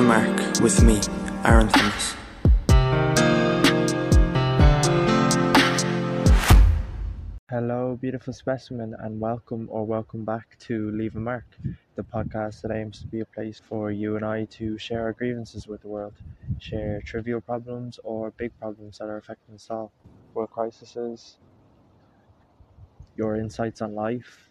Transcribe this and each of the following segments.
a mark with me, Aaron Thomas. Hello, beautiful specimen, and welcome or welcome back to Leave a Mark, the podcast that aims to be a place for you and I to share our grievances with the world, share trivial problems or big problems that are affecting us all, world crises, your insights on life,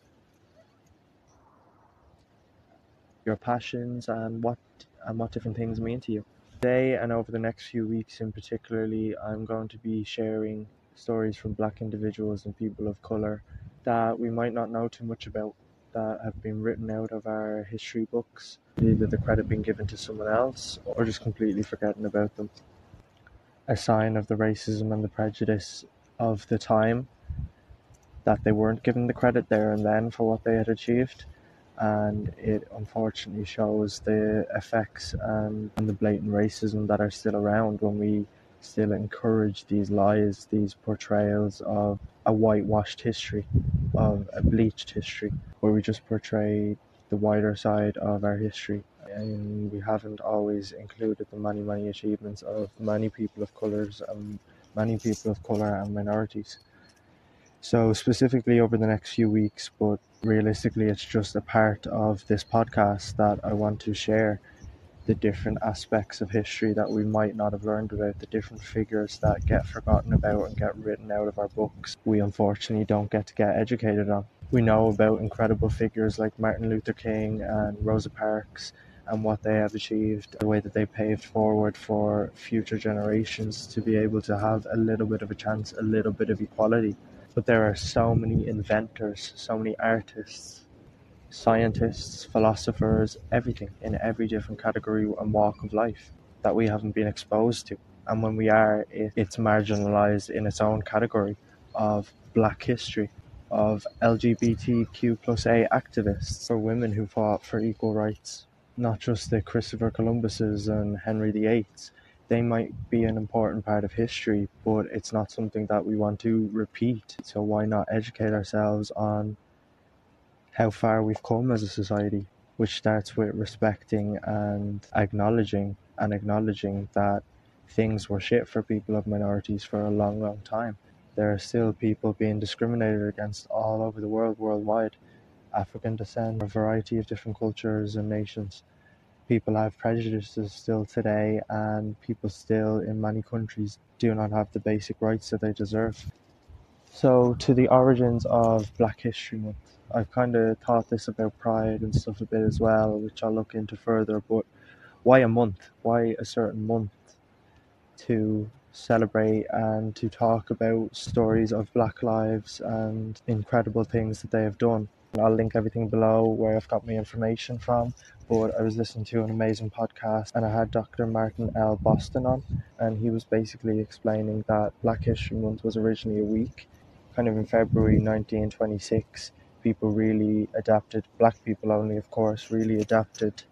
your passions, and what and what different things mean to you. Today and over the next few weeks, in particularly, I'm going to be sharing stories from black individuals and people of colour that we might not know too much about that have been written out of our history books, either the credit being given to someone else or just completely forgetting about them. A sign of the racism and the prejudice of the time that they weren't given the credit there and then for what they had achieved. And it unfortunately shows the effects and, and the blatant racism that are still around when we still encourage these lies, these portrayals of a whitewashed history, of a bleached history, where we just portray the wider side of our history. And we haven't always included the many, many achievements of many people of colours and many people of colour and minorities. So, specifically over the next few weeks, but realistically, it's just a part of this podcast that I want to share the different aspects of history that we might not have learned about, the different figures that get forgotten about and get written out of our books, we unfortunately don't get to get educated on. We know about incredible figures like Martin Luther King and Rosa Parks and what they have achieved, the way that they paved forward for future generations to be able to have a little bit of a chance, a little bit of equality. But there are so many inventors, so many artists, scientists, philosophers, everything in every different category and walk of life that we haven't been exposed to. And when we are, it, it's marginalized in its own category of black history, of LGBTQ plus A activists, for women who fought for equal rights, not just the Christopher Columbuses and Henry VIIIs. They might be an important part of history, but it's not something that we want to repeat. So why not educate ourselves on how far we've come as a society, which starts with respecting and acknowledging and acknowledging that things were shit for people of minorities for a long, long time. There are still people being discriminated against all over the world, worldwide. African descent, a variety of different cultures and nations. People have prejudices still today, and people still in many countries do not have the basic rights that they deserve. So, to the origins of Black History Month. I've kind of thought this about pride and stuff a bit as well, which I'll look into further. But why a month? Why a certain month to celebrate and to talk about stories of Black lives and incredible things that they have done? I'll link everything below where I've got my information from. But I was listening to an amazing podcast and I had Dr. Martin L. Boston on, and he was basically explaining that Black History Month was originally a week, kind of in February 1926 people really adapted, black people only, of course, really adapted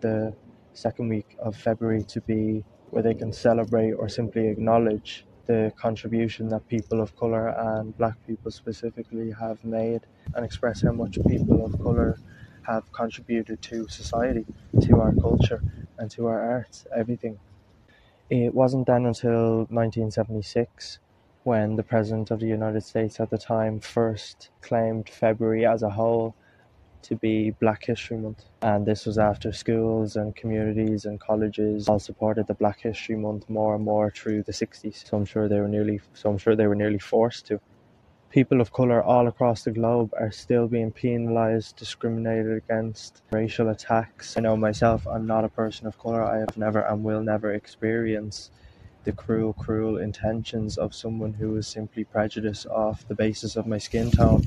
the second week of February to be where they can celebrate or simply acknowledge the contribution that people of colour and black people specifically have made and express how much people of colour have contributed to society, to our culture, and to our arts, everything. It wasn't then until 1976 when the President of the United States at the time first claimed February as a whole to be Black History Month. And this was after schools and communities and colleges all supported the Black History Month more and more through the 60s. So I'm sure they were nearly so I'm sure they were nearly forced to. People of colour all across the globe are still being penalised, discriminated against, racial attacks. I know myself, I'm not a person of colour. I have never and will never experience the cruel, cruel intentions of someone who is simply prejudiced off the basis of my skin tone.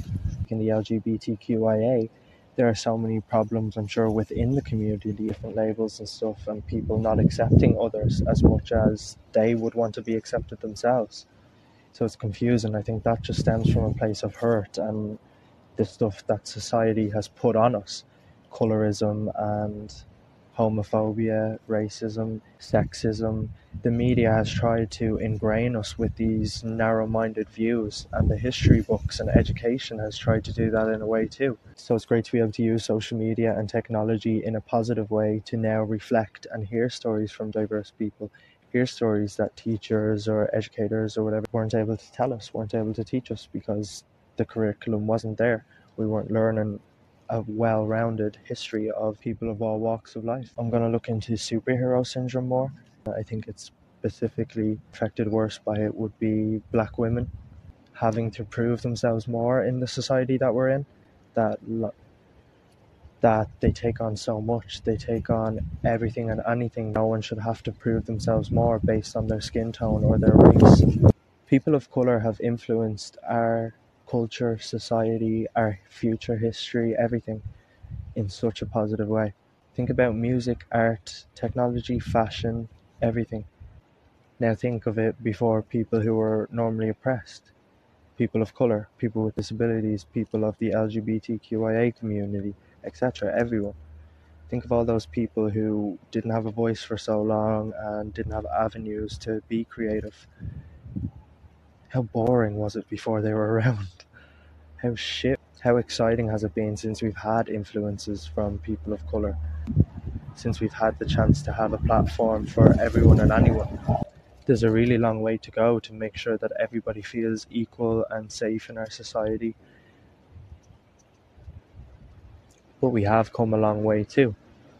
In the LGBTQIA, there are so many problems, I'm sure, within the community, the different labels and stuff, and people not accepting others as much as they would want to be accepted themselves. So it's confusing. I think that just stems from a place of hurt and the stuff that society has put on us, colorism and homophobia, racism, sexism. The media has tried to ingrain us with these narrow minded views, and the history books and education has tried to do that in a way too. So it's great to be able to use social media and technology in a positive way to now reflect and hear stories from diverse people. Hear stories that teachers or educators or whatever weren't able to tell us, weren't able to teach us because the curriculum wasn't there. We weren't learning a well rounded history of people of all walks of life. I'm going to look into superhero syndrome more. I think it's specifically affected worse by it would be black women having to prove themselves more in the society that we're in that that they take on so much they take on everything and anything no one should have to prove themselves more based on their skin tone or their race people of color have influenced our culture, society, our future history, everything in such a positive way. Think about music, art, technology, fashion, everything. Now think of it before people who were normally oppressed people of color, people with disabilities, people of the LGBTQIA community, etc. Everyone. Think of all those people who didn't have a voice for so long and didn't have avenues to be creative how boring was it before they were around? How shit, how exciting has it been since we've had influences from people of colour? Since we've had the chance to have a platform for everyone and anyone. There's a really long way to go to make sure that everybody feels equal and safe in our society. But we have come a long way too.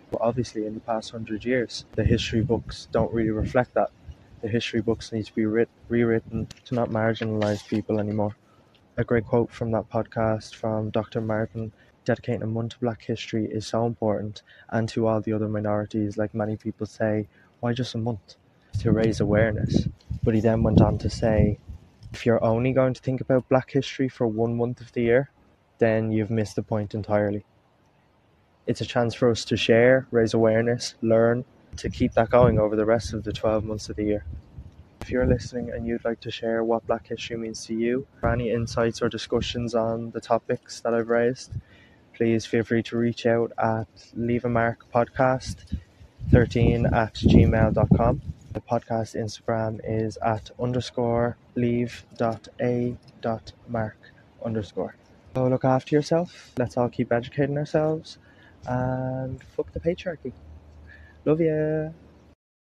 But obviously, in the past hundred years, the history books don't really reflect that the history books need to be writ- rewritten to not marginalize people anymore. A great quote from that podcast from Dr. Martin dedicating a month to black history is so important and to all the other minorities, like many people say, why just a month? To raise awareness. But he then went on to say, if you're only going to think about black history for one month of the year, then you've missed the point entirely. It's a chance for us to share, raise awareness, learn, to keep that going over the rest of the 12 months of the year. If you're listening and you'd like to share what Black History means to you, or any insights or discussions on the topics that I've raised, please feel free to reach out at leave a mark podcast 13 at gmail.com. The podcast Instagram is at underscore leave dot a dot mark underscore. So look after yourself. Let's all keep educating ourselves and fuck the patriarchy. Love ya.